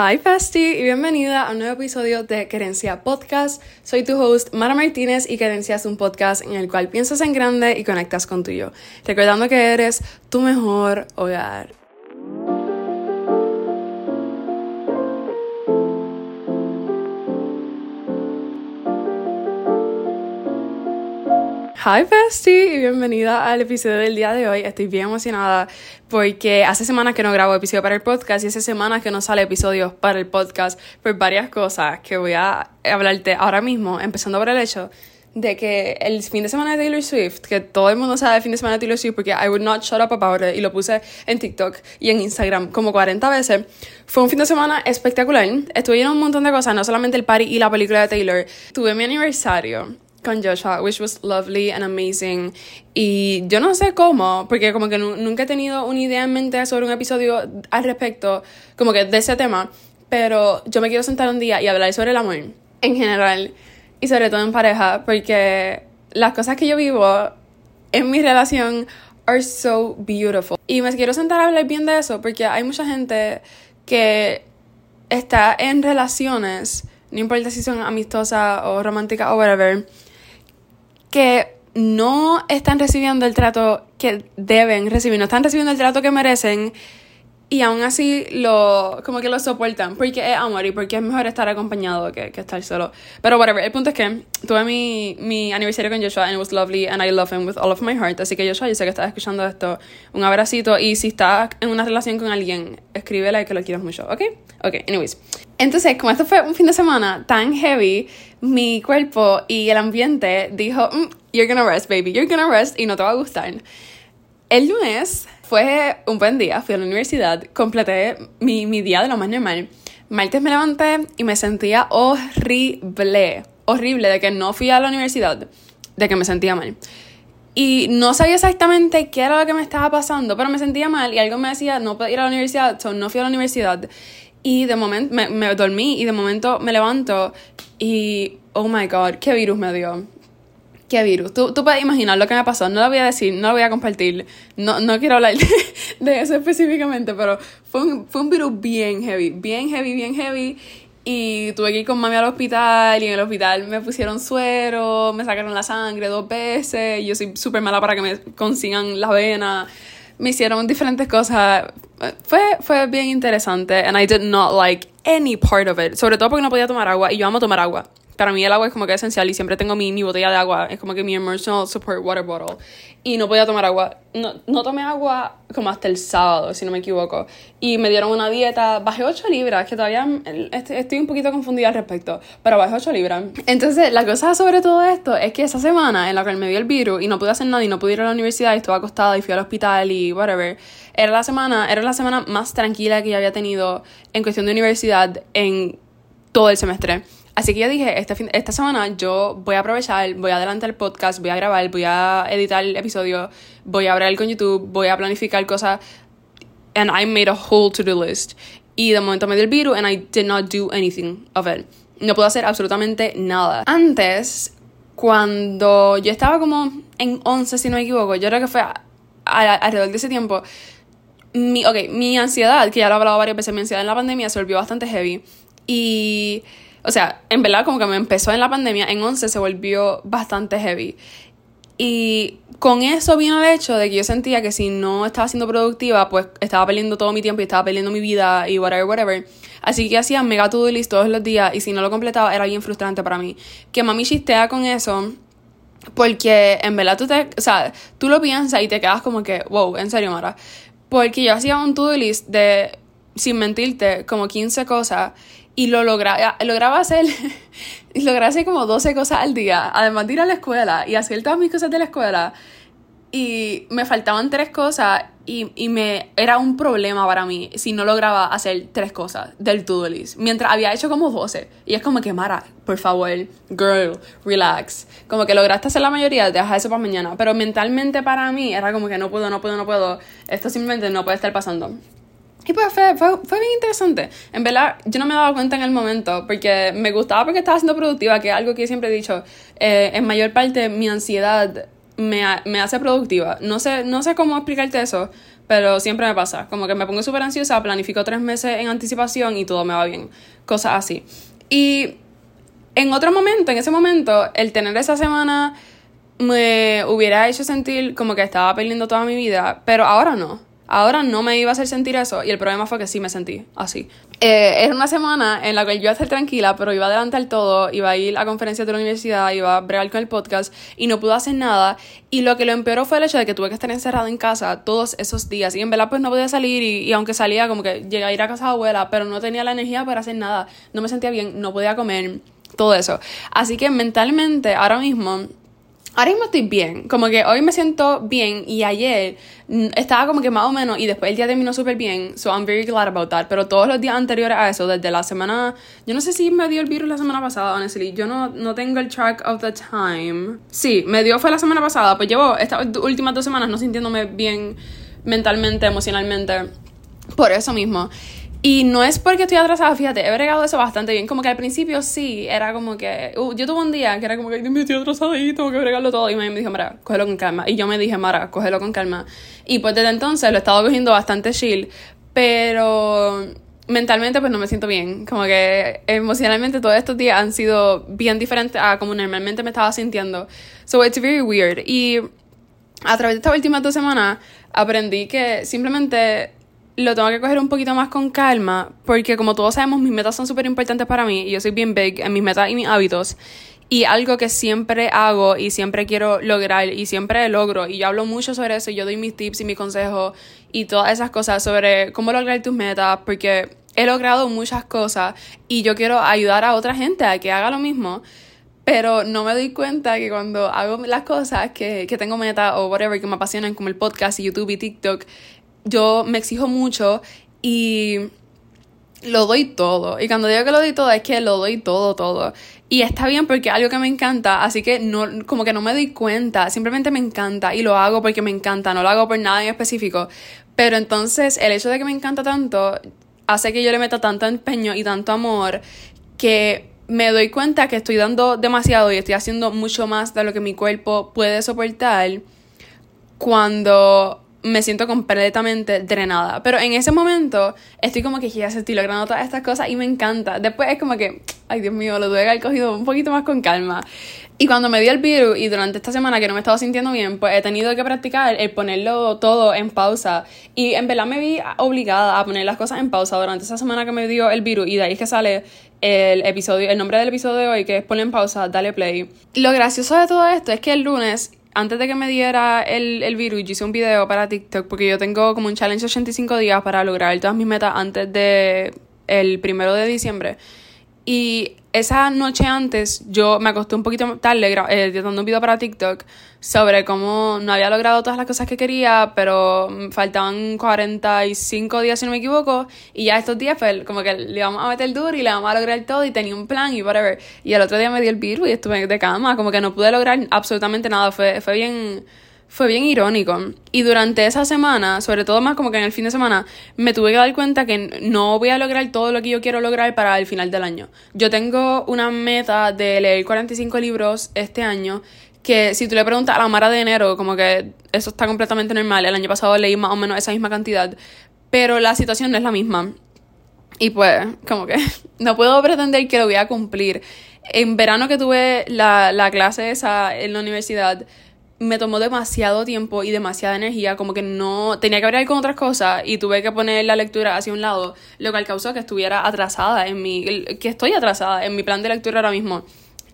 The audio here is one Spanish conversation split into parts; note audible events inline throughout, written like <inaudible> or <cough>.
Hi Festi y bienvenida a un nuevo episodio de Querencia Podcast. Soy tu host Mara Martínez y Querencia es un podcast en el cual piensas en grande y conectas con tuyo, recordando que eres tu mejor hogar. Hi Bestie y bienvenida al episodio del día de hoy. Estoy bien emocionada porque hace semanas que no grabo episodio para el podcast y hace semanas que no sale episodio para el podcast por varias cosas que voy a hablarte ahora mismo, empezando por el hecho de que el fin de semana de Taylor Swift, que todo el mundo sabe el fin de semana de Taylor Swift porque I would not shut up about it y lo puse en TikTok y en Instagram como 40 veces, fue un fin de semana espectacular. Estuve en un montón de cosas, no solamente el party y la película de Taylor. Tuve mi aniversario con Joshua, which was lovely and amazing. Y yo no sé cómo, porque como que nunca he tenido una idea en mente sobre un episodio al respecto, como que de ese tema, pero yo me quiero sentar un día y hablar sobre el amor en general y sobre todo en pareja, porque las cosas que yo vivo en mi relación are so beautiful. Y me quiero sentar a hablar bien de eso, porque hay mucha gente que está en relaciones, no importa si son amistosas o románticas o whatever, que no están recibiendo el trato que deben recibir, no están recibiendo el trato que merecen y aún así lo como que lo soportan porque es amor y porque es mejor estar acompañado que, que estar solo. Pero whatever el punto es que tuve mi, mi aniversario con Joshua and it was lovely and I love him with all of my heart. Así que Joshua yo sé que estás escuchando esto. Un abracito y si estás en una relación con alguien escríbele que lo quieras mucho ¿ok? ok anyways entonces como esto fue un fin de semana tan heavy mi cuerpo y el ambiente dijo mm, you're gonna rest baby you're gonna rest y no te va a gustar el lunes fue un buen día, fui a la universidad, completé mi, mi día de lo más normal. Martes me levanté y me sentía horrible, horrible de que no fui a la universidad, de que me sentía mal. Y no sabía exactamente qué era lo que me estaba pasando, pero me sentía mal y algo me decía, no puedo ir a la universidad, so no fui a la universidad. Y de momento me, me dormí y de momento me levanto y, oh my god, qué virus me dio. ¿Qué virus? Tú, tú puedes imaginar lo que me pasó. No lo voy a decir, no lo voy a compartir. No, no quiero hablar <laughs> de, eso específicamente, pero fue un, fue un virus bien heavy. Bien heavy, bien heavy. Y tuve que ir con mami al hospital y en el hospital me pusieron suero, me sacaron la sangre dos veces. Yo soy súper mala para que me consigan la vena. Me hicieron diferentes cosas. Fue, fue bien interesante. And I did not like any part of it. Sobre todo porque no podía tomar agua. Y yo amo tomar agua para mí el agua es como que esencial y siempre tengo mi, mi botella de agua, es como que mi emotional support water bottle. Y no podía tomar agua, no, no tomé agua como hasta el sábado, si no me equivoco. Y me dieron una dieta, bajé 8 libras, que todavía estoy un poquito confundida al respecto, pero bajé 8 libras. Entonces, la cosa sobre todo esto es que esa semana en la cual me dio el virus y no pude hacer nada y no pude ir a la universidad y estuve acostada y fui al hospital y whatever, era la semana, era la semana más tranquila que yo había tenido en cuestión de universidad en todo el semestre. Así que yo dije, este fin, esta semana yo voy a aprovechar, voy a adelantar el podcast, voy a grabar, voy a editar el episodio, voy a hablar con YouTube, voy a planificar cosas. And I made a whole to-do list. Y de momento me dio el virus and I did not do anything of it. No puedo hacer absolutamente nada. Antes, cuando yo estaba como en 11, si no me equivoco, yo creo que fue alrededor de ese tiempo, mi, ok, mi ansiedad, que ya lo he hablado varias veces, mi ansiedad en la pandemia se volvió bastante heavy. Y o sea, en verdad como que me empezó en la pandemia, en 11 se volvió bastante heavy. Y con eso vino el hecho de que yo sentía que si no estaba siendo productiva, pues estaba perdiendo todo mi tiempo y estaba perdiendo mi vida y whatever, whatever. Así que hacía mega to-do list todos los días y si no lo completaba era bien frustrante para mí. Que mami chistea con eso porque en verdad tú te, o sea, tú lo piensas y te quedas como que, wow, en serio, Mara. Porque yo hacía un to-do list de, sin mentirte, como 15 cosas y lo lograba, lograba hacer, <laughs> lograba hacer como 12 cosas al día, además de ir a la escuela y hacer todas mis cosas de la escuela. Y me faltaban tres cosas y, y me era un problema para mí si no lograba hacer tres cosas del to-do list. Mientras había hecho como 12. Y es como que, Mara, por favor, girl, relax. Como que lograste hacer la mayoría, deja eso para mañana. Pero mentalmente para mí era como que no puedo, no puedo, no puedo. Esto simplemente no puede estar pasando. Y pues fue, fue, fue, bien interesante. En verdad, yo no me daba cuenta en el momento, porque me gustaba porque estaba siendo productiva, que es algo que siempre he dicho. Eh, en mayor parte, mi ansiedad me, me hace productiva. No sé, no sé cómo explicarte eso, pero siempre me pasa. Como que me pongo súper ansiosa, planifico tres meses en anticipación y todo me va bien. Cosas así. Y en otro momento, en ese momento, el tener esa semana me hubiera hecho sentir como que estaba perdiendo toda mi vida, pero ahora no. Ahora no me iba a hacer sentir eso y el problema fue que sí me sentí así. Eh, era una semana en la que yo iba a estar tranquila, pero iba a adelantar todo, iba a ir a conferencias de la universidad, iba a bregar con el podcast y no pude hacer nada. Y lo que lo empeoró fue el hecho de que tuve que estar encerrada en casa todos esos días. Y en verdad pues no podía salir y, y aunque salía como que llegué a ir a casa de abuela, pero no tenía la energía para hacer nada. No me sentía bien, no podía comer, todo eso. Así que mentalmente ahora mismo ahora mismo estoy bien. Como que hoy me siento bien y ayer mm, estaba como que más o menos y después el día terminó súper bien. So I'm very glad about that. Pero todos los días anteriores a eso, desde la semana. Yo no sé si me dio el virus la semana pasada, honestly. Yo no, no tengo el track of the time. Sí, me dio fue la semana pasada. Pues llevo estas últimas dos semanas no sintiéndome bien mentalmente, emocionalmente. Por eso mismo. Y no es porque estoy atrasada, fíjate, he bregado eso bastante bien. Como que al principio sí, era como que. Uh, yo tuve un día que era como que me estoy atrasada y tengo que bregarlo todo. Y me dijo, Mara, cógelo con calma. Y yo me dije, Mara, cógelo con calma. Y pues desde entonces lo he estado cogiendo bastante chill. Pero mentalmente pues no me siento bien. Como que emocionalmente todos estos días han sido bien diferentes a como normalmente me estaba sintiendo. So it's very weird. Y a través de estas últimas dos semanas aprendí que simplemente lo tengo que coger un poquito más con calma, porque como todos sabemos, mis metas son súper importantes para mí y yo soy bien big en mis metas y mis hábitos. Y algo que siempre hago y siempre quiero lograr y siempre logro, y yo hablo mucho sobre eso, y yo doy mis tips y mis consejos y todas esas cosas sobre cómo lograr tus metas, porque he logrado muchas cosas y yo quiero ayudar a otra gente a que haga lo mismo pero no me doy cuenta que cuando hago las cosas que, que tengo metas o whatever que me apasionan, como el podcast y YouTube y TikTok, yo me exijo mucho y lo doy todo. Y cuando digo que lo doy todo es que lo doy todo, todo. Y está bien porque es algo que me encanta, así que no, como que no me doy cuenta, simplemente me encanta y lo hago porque me encanta, no lo hago por nada en específico. Pero entonces el hecho de que me encanta tanto hace que yo le meta tanto empeño y tanto amor que me doy cuenta que estoy dando demasiado y estoy haciendo mucho más de lo que mi cuerpo puede soportar cuando me siento completamente drenada. Pero en ese momento estoy como que ya estoy logrando todas estas cosas y me encanta. Después es como que, ay Dios mío, lo tuve que haber cogido un poquito más con calma. Y cuando me dio el virus y durante esta semana que no me estaba sintiendo bien, pues he tenido que practicar el ponerlo todo en pausa. Y en verdad me vi obligada a poner las cosas en pausa durante esa semana que me dio el virus. Y de ahí es que sale el episodio, el nombre del episodio de hoy, que es ponle en pausa, dale play. Lo gracioso de todo esto es que el lunes antes de que me diera el, el virus, yo hice un video para TikTok porque yo tengo como un challenge de 85 días para lograr todas mis metas antes de el primero de diciembre. Y esa noche antes yo me acosté un poquito tarde eh, un video para TikTok sobre cómo no había logrado todas las cosas que quería, pero faltaban 45 días si no me equivoco, y ya estos días pues como que le íbamos a meter duro y le vamos a lograr todo y tenía un plan y whatever. Y el otro día me dio el virus y estuve de cama, como que no pude lograr absolutamente nada, fue, fue bien fue bien irónico. Y durante esa semana, sobre todo más como que en el fin de semana, me tuve que dar cuenta que no voy a lograr todo lo que yo quiero lograr para el final del año. Yo tengo una meta de leer 45 libros este año que si tú le preguntas a la Mara de enero, como que eso está completamente normal. El año pasado leí más o menos esa misma cantidad, pero la situación no es la misma. Y pues, como que <laughs> no puedo pretender que lo voy a cumplir. En verano que tuve la, la clase esa en la universidad, me tomó demasiado tiempo y demasiada energía, como que no tenía que hablar con otras cosas y tuve que poner la lectura hacia un lado, lo cual causó que estuviera atrasada en mi, que estoy atrasada en mi plan de lectura ahora mismo.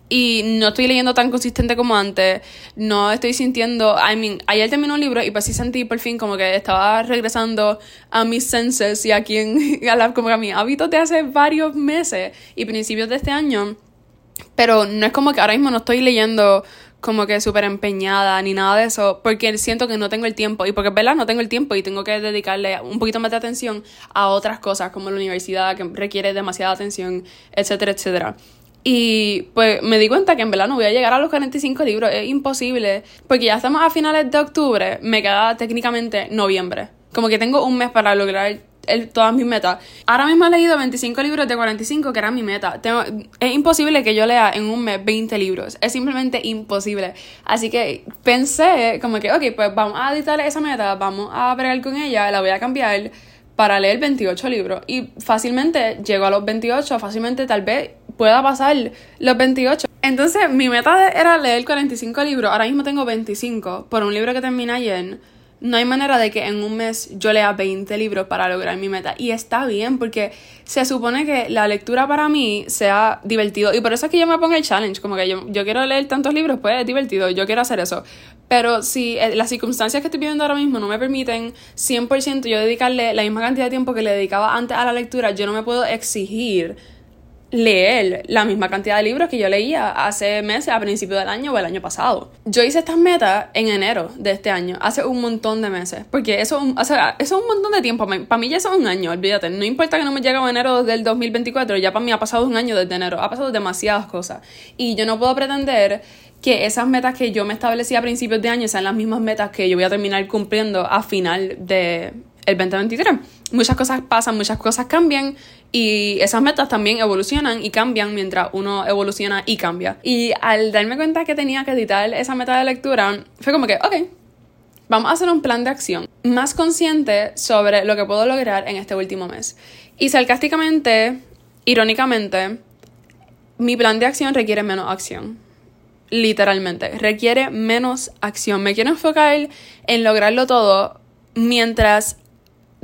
Y no estoy leyendo tan consistente como antes, no estoy sintiendo, I mean, ayer terminé un libro y pues sí sentí por fin como que estaba regresando a mis senses y a quien, <laughs> a como que a mis hábitos de hace varios meses y principios de este año, pero no es como que ahora mismo no estoy leyendo como que súper empeñada ni nada de eso, porque siento que no tengo el tiempo y porque es verdad no tengo el tiempo y tengo que dedicarle un poquito más de atención a otras cosas como la universidad que requiere demasiada atención, etcétera, etcétera. Y pues me di cuenta que en verdad no voy a llegar a los 45 libros, es imposible, porque ya estamos a finales de octubre, me queda técnicamente noviembre. Como que tengo un mes para lograr todas mis metas. Ahora mismo he leído 25 libros de 45, que era mi meta. Es imposible que yo lea en un mes 20 libros. Es simplemente imposible. Así que pensé como que, ok, pues vamos a editar esa meta, vamos a bregar con ella, la voy a cambiar para leer 28 libros. Y fácilmente llego a los 28, fácilmente tal vez pueda pasar los 28. Entonces mi meta era leer 45 libros, ahora mismo tengo 25 por un libro que terminé ayer no hay manera de que en un mes yo lea 20 libros para lograr mi meta. Y está bien, porque se supone que la lectura para mí sea divertido. Y por eso es que yo me pongo el challenge. Como que yo, yo quiero leer tantos libros, pues es divertido. Yo quiero hacer eso. Pero si eh, las circunstancias que estoy viviendo ahora mismo no me permiten 100% yo dedicarle la misma cantidad de tiempo que le dedicaba antes a la lectura, yo no me puedo exigir leer la misma cantidad de libros que yo leía hace meses, a principios del año o el año pasado. Yo hice estas metas en enero de este año, hace un montón de meses, porque eso, o sea, eso es un montón de tiempo. Para mí ya es un año, olvídate. No importa que no me llegue a enero del 2024, ya para mí ha pasado un año desde enero, ha pasado demasiadas cosas. Y yo no puedo pretender que esas metas que yo me establecí a principios de año sean las mismas metas que yo voy a terminar cumpliendo a final de el 2023. Muchas cosas pasan, muchas cosas cambian y esas metas también evolucionan y cambian mientras uno evoluciona y cambia. Y al darme cuenta que tenía que editar esa meta de lectura, fue como que, ok, vamos a hacer un plan de acción más consciente sobre lo que puedo lograr en este último mes. Y sarcásticamente, irónicamente, mi plan de acción requiere menos acción. Literalmente, requiere menos acción. Me quiero enfocar en lograrlo todo mientras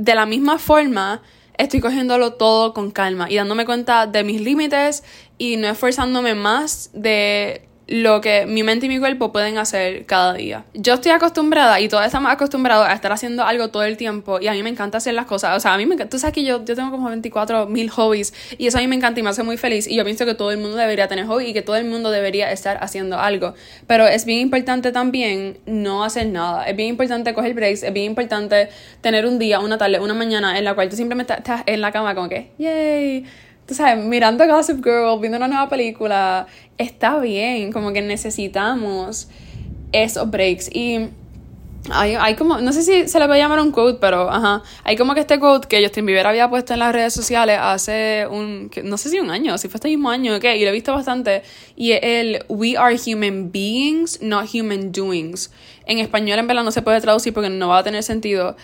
de la misma forma, estoy cogiéndolo todo con calma y dándome cuenta de mis límites y no esforzándome más de lo que mi mente y mi cuerpo pueden hacer cada día. Yo estoy acostumbrada y todos estamos acostumbrados a estar haciendo algo todo el tiempo y a mí me encanta hacer las cosas. O sea, a mí me encanta, tú sabes que yo, yo tengo como 24 mil hobbies y eso a mí me encanta y me hace muy feliz y yo pienso que todo el mundo debería tener hobby y que todo el mundo debería estar haciendo algo. Pero es bien importante también no hacer nada. Es bien importante coger breaks, es bien importante tener un día, una tarde, una mañana en la cual tú simplemente estás en la cama como que, yay tú sabes, mirando Gossip Girl, viendo una nueva película, está bien, como que necesitamos esos breaks. Y hay, hay como, no sé si se le puede llamar un quote, pero ajá, hay como que este quote que Justin Bieber había puesto en las redes sociales hace un, no sé si un año, si fue este mismo año, ¿qué? Y lo he visto bastante, y el We are human beings, not human doings. En español en verdad no se puede traducir porque no va a tener sentido,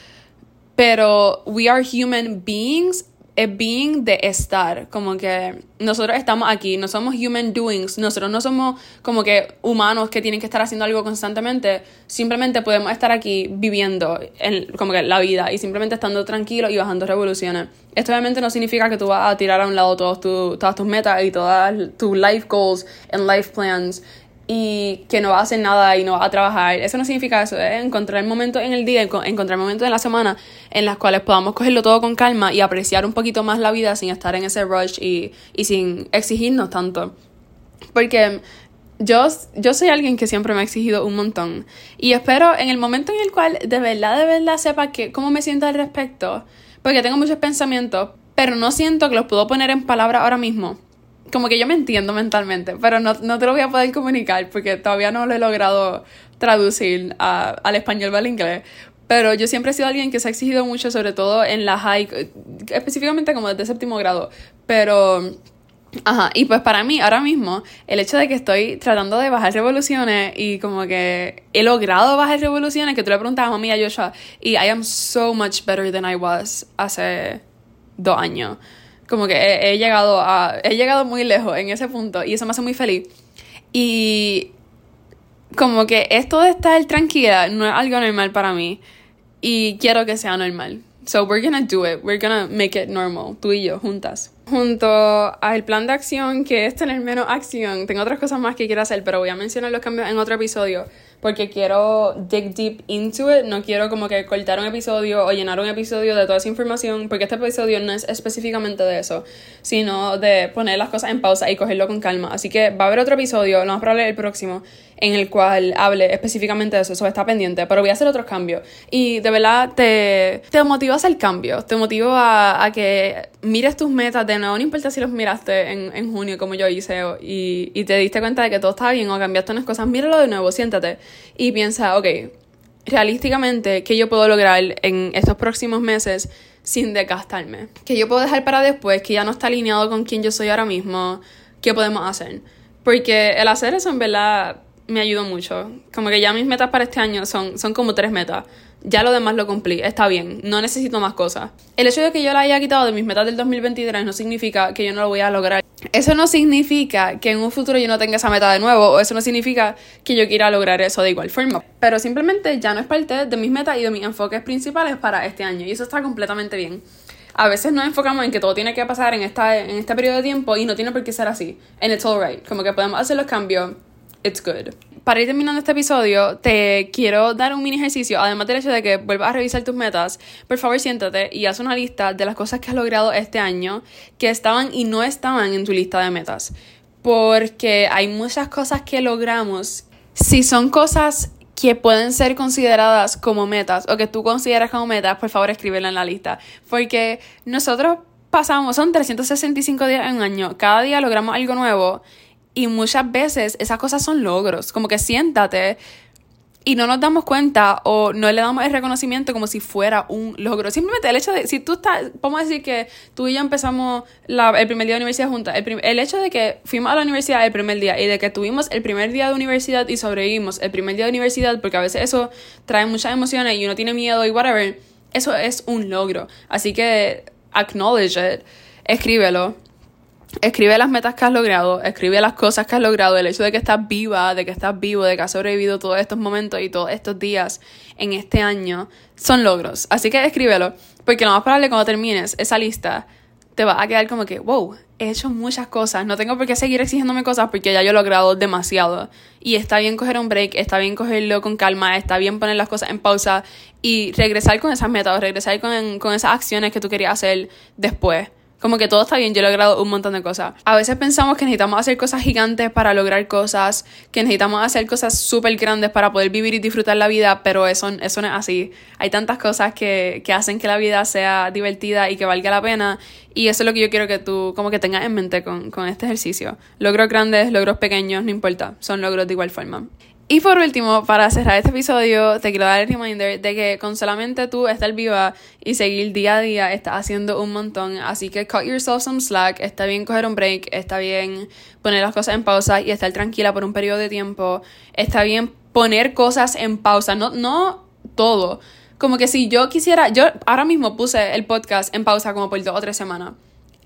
pero we are human beings es being de estar, como que nosotros estamos aquí, no somos human doings, nosotros no somos como que humanos que tienen que estar haciendo algo constantemente, simplemente podemos estar aquí viviendo en, como que la vida y simplemente estando tranquilos y bajando revoluciones. Esto obviamente no significa que tú vas a tirar a un lado todos todas tus metas y todas tus life goals and life plans y que no va a hacer nada y no va a trabajar. Eso no significa eso, es encontrar momentos en el día, encontrar momentos en la semana en las cuales podamos cogerlo todo con calma y apreciar un poquito más la vida sin estar en ese rush y, y sin exigirnos tanto. Porque yo, yo soy alguien que siempre me ha exigido un montón y espero en el momento en el cual de verdad, de verdad sepa que, cómo me siento al respecto, porque tengo muchos pensamientos, pero no siento que los puedo poner en palabras ahora mismo como que yo me entiendo mentalmente, pero no, no te lo voy a poder comunicar porque todavía no lo he logrado traducir al español o al inglés. Pero yo siempre he sido alguien que se ha exigido mucho, sobre todo en la high, específicamente como desde séptimo grado. Pero, ajá, y pues para mí, ahora mismo, el hecho de que estoy tratando de bajar revoluciones y como que he logrado bajar revoluciones, que tú le preguntas a y a Joshua, y I am so much better than I was hace dos años. Como que he, llegado a. He llegado muy lejos en ese punto y eso me hace muy feliz. Y como que esto de estar tranquila no es algo normal para mí. Y quiero que sea normal. So we're gonna do it. We're gonna make it normal. Tú y yo, juntas. Junto al plan de acción, que es tener menos acción, tengo otras cosas más que quiero hacer, pero voy a mencionar los cambios en otro episodio porque quiero dig deep into it, no quiero como que cortar un episodio o llenar un episodio de toda esa información, porque este episodio no es específicamente de eso, sino de poner las cosas en pausa y cogerlo con calma. Así que va a haber otro episodio, lo más probable el próximo, en el cual hable específicamente de eso, eso está pendiente, pero voy a hacer otros cambios. Y de verdad te, te motivo a hacer cambios, te motivo a, a, que mires tus metas de nuevo, no importa si los miraste en, en junio como yo hice y, y, te diste cuenta de que todo está bien o cambiaste unas cosas, míralo de nuevo, siéntate y piensa, ok, realísticamente, ¿qué yo puedo lograr en estos próximos meses sin desgastarme. Que yo puedo dejar para después, que ya no está alineado con quien yo soy ahora mismo, ¿qué podemos hacer? Porque el hacer eso en verdad me ayudó mucho. Como que ya mis metas para este año son, son como tres metas. Ya lo demás lo cumplí, está bien, no necesito más cosas. El hecho de que yo la haya quitado de mis metas del 2023 no significa que yo no lo voy a lograr. Eso no significa que en un futuro yo no tenga esa meta de nuevo, o eso no significa que yo quiera lograr eso de igual forma. Pero simplemente ya no es parte de mis metas y de mis enfoques principales para este año, y eso está completamente bien. A veces nos enfocamos en que todo tiene que pasar en, esta, en este periodo de tiempo y no tiene por qué ser así. And it's alright. Como que podemos hacer los cambios. It's good para ir terminando este episodio, te quiero dar un mini ejercicio, además del hecho de que vuelvas a revisar tus metas, por favor siéntate y haz una lista de las cosas que has logrado este año que estaban y no estaban en tu lista de metas. Porque hay muchas cosas que logramos. Si son cosas que pueden ser consideradas como metas o que tú consideras como metas, por favor escríbela en la lista. Porque nosotros pasamos, son 365 días en un año, cada día logramos algo nuevo y muchas veces esas cosas son logros, como que siéntate y no nos damos cuenta o no le damos el reconocimiento como si fuera un logro. Simplemente el hecho de, si tú estás, vamos a decir que tú y yo empezamos el primer día de universidad juntas, el, el, hecho de que fuimos a la universidad el primer día y de que tuvimos el primer día de universidad y sobrevivimos el primer día de universidad, porque a veces eso trae muchas emociones y uno tiene miedo y whatever, eso es un logro. Así que acknowledge it, escríbelo Escribe las metas que has logrado, escribe las cosas que has logrado, el hecho de que estás viva, de que estás vivo, de que has sobrevivido todos estos momentos y todos estos días en este año, son logros. Así que escríbelo, porque lo más probable cuando termines esa lista, te va a quedar como que, wow, he hecho muchas cosas, no tengo por qué seguir exigiéndome cosas porque ya yo he logrado demasiado. Y está bien coger un break, está bien cogerlo con calma, está bien poner las cosas en pausa y regresar con esas metas, regresar con, con esas acciones que tú querías hacer después. Como que todo está bien, yo he logrado un montón de cosas. A veces pensamos que necesitamos hacer cosas gigantes para lograr cosas, que necesitamos hacer cosas súper grandes para poder vivir y disfrutar la vida, pero eso, eso no es así. Hay tantas cosas que, que hacen que la vida sea divertida y que valga la pena, y eso es lo que yo quiero que tú como que tengas en mente con, con este ejercicio. Logros grandes, logros pequeños, no importa, son logros de igual forma. Y por último, para cerrar este episodio, te quiero dar el reminder de que con solamente tú estar viva y seguir día a día estás haciendo un montón. Así que cut yourself some slack. Está bien coger un break, está bien poner las cosas en pausa y estar tranquila por un periodo de tiempo. Está bien poner cosas en pausa, no, no todo. Como que si yo quisiera, yo ahora mismo puse el podcast en pausa como por dos o tres semanas.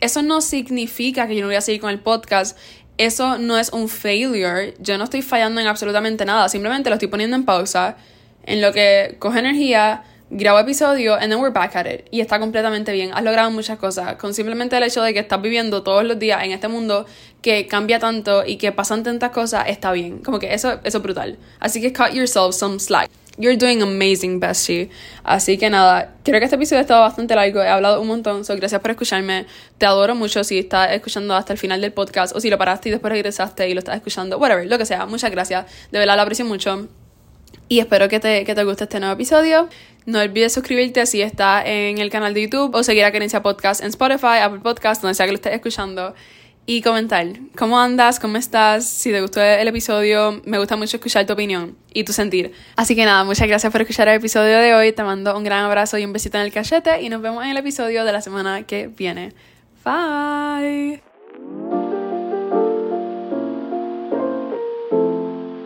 Eso no significa que yo no voy a seguir con el podcast eso no es un failure. Yo no estoy fallando en absolutamente nada. Simplemente lo estoy poniendo en pausa. En lo que coge energía, grabo episodio, and then we're back at it. Y está completamente bien. Has logrado muchas cosas. Con simplemente el hecho de que estás viviendo todos los días en este mundo que cambia tanto y que pasan tantas cosas, está bien. Como que eso, eso es brutal. Así que cut yourself some slack. You're doing amazing, bestie. Así que nada, creo que este episodio ha estado bastante largo. He hablado un montón. So, gracias por escucharme. Te adoro mucho si estás escuchando hasta el final del podcast o si lo paraste y después regresaste y lo estás escuchando. Whatever, lo que sea. Muchas gracias. De verdad lo aprecio mucho. Y espero que te, que te guste este nuevo episodio. No olvides suscribirte si estás en el canal de YouTube o seguir a Querencia Podcast en Spotify, Apple Podcast, donde sea que lo estés escuchando y comentar cómo andas, cómo estás, si te gustó el episodio, me gusta mucho escuchar tu opinión y tu sentir. Así que nada, muchas gracias por escuchar el episodio de hoy, te mando un gran abrazo y un besito en el cachete y nos vemos en el episodio de la semana que viene. Bye.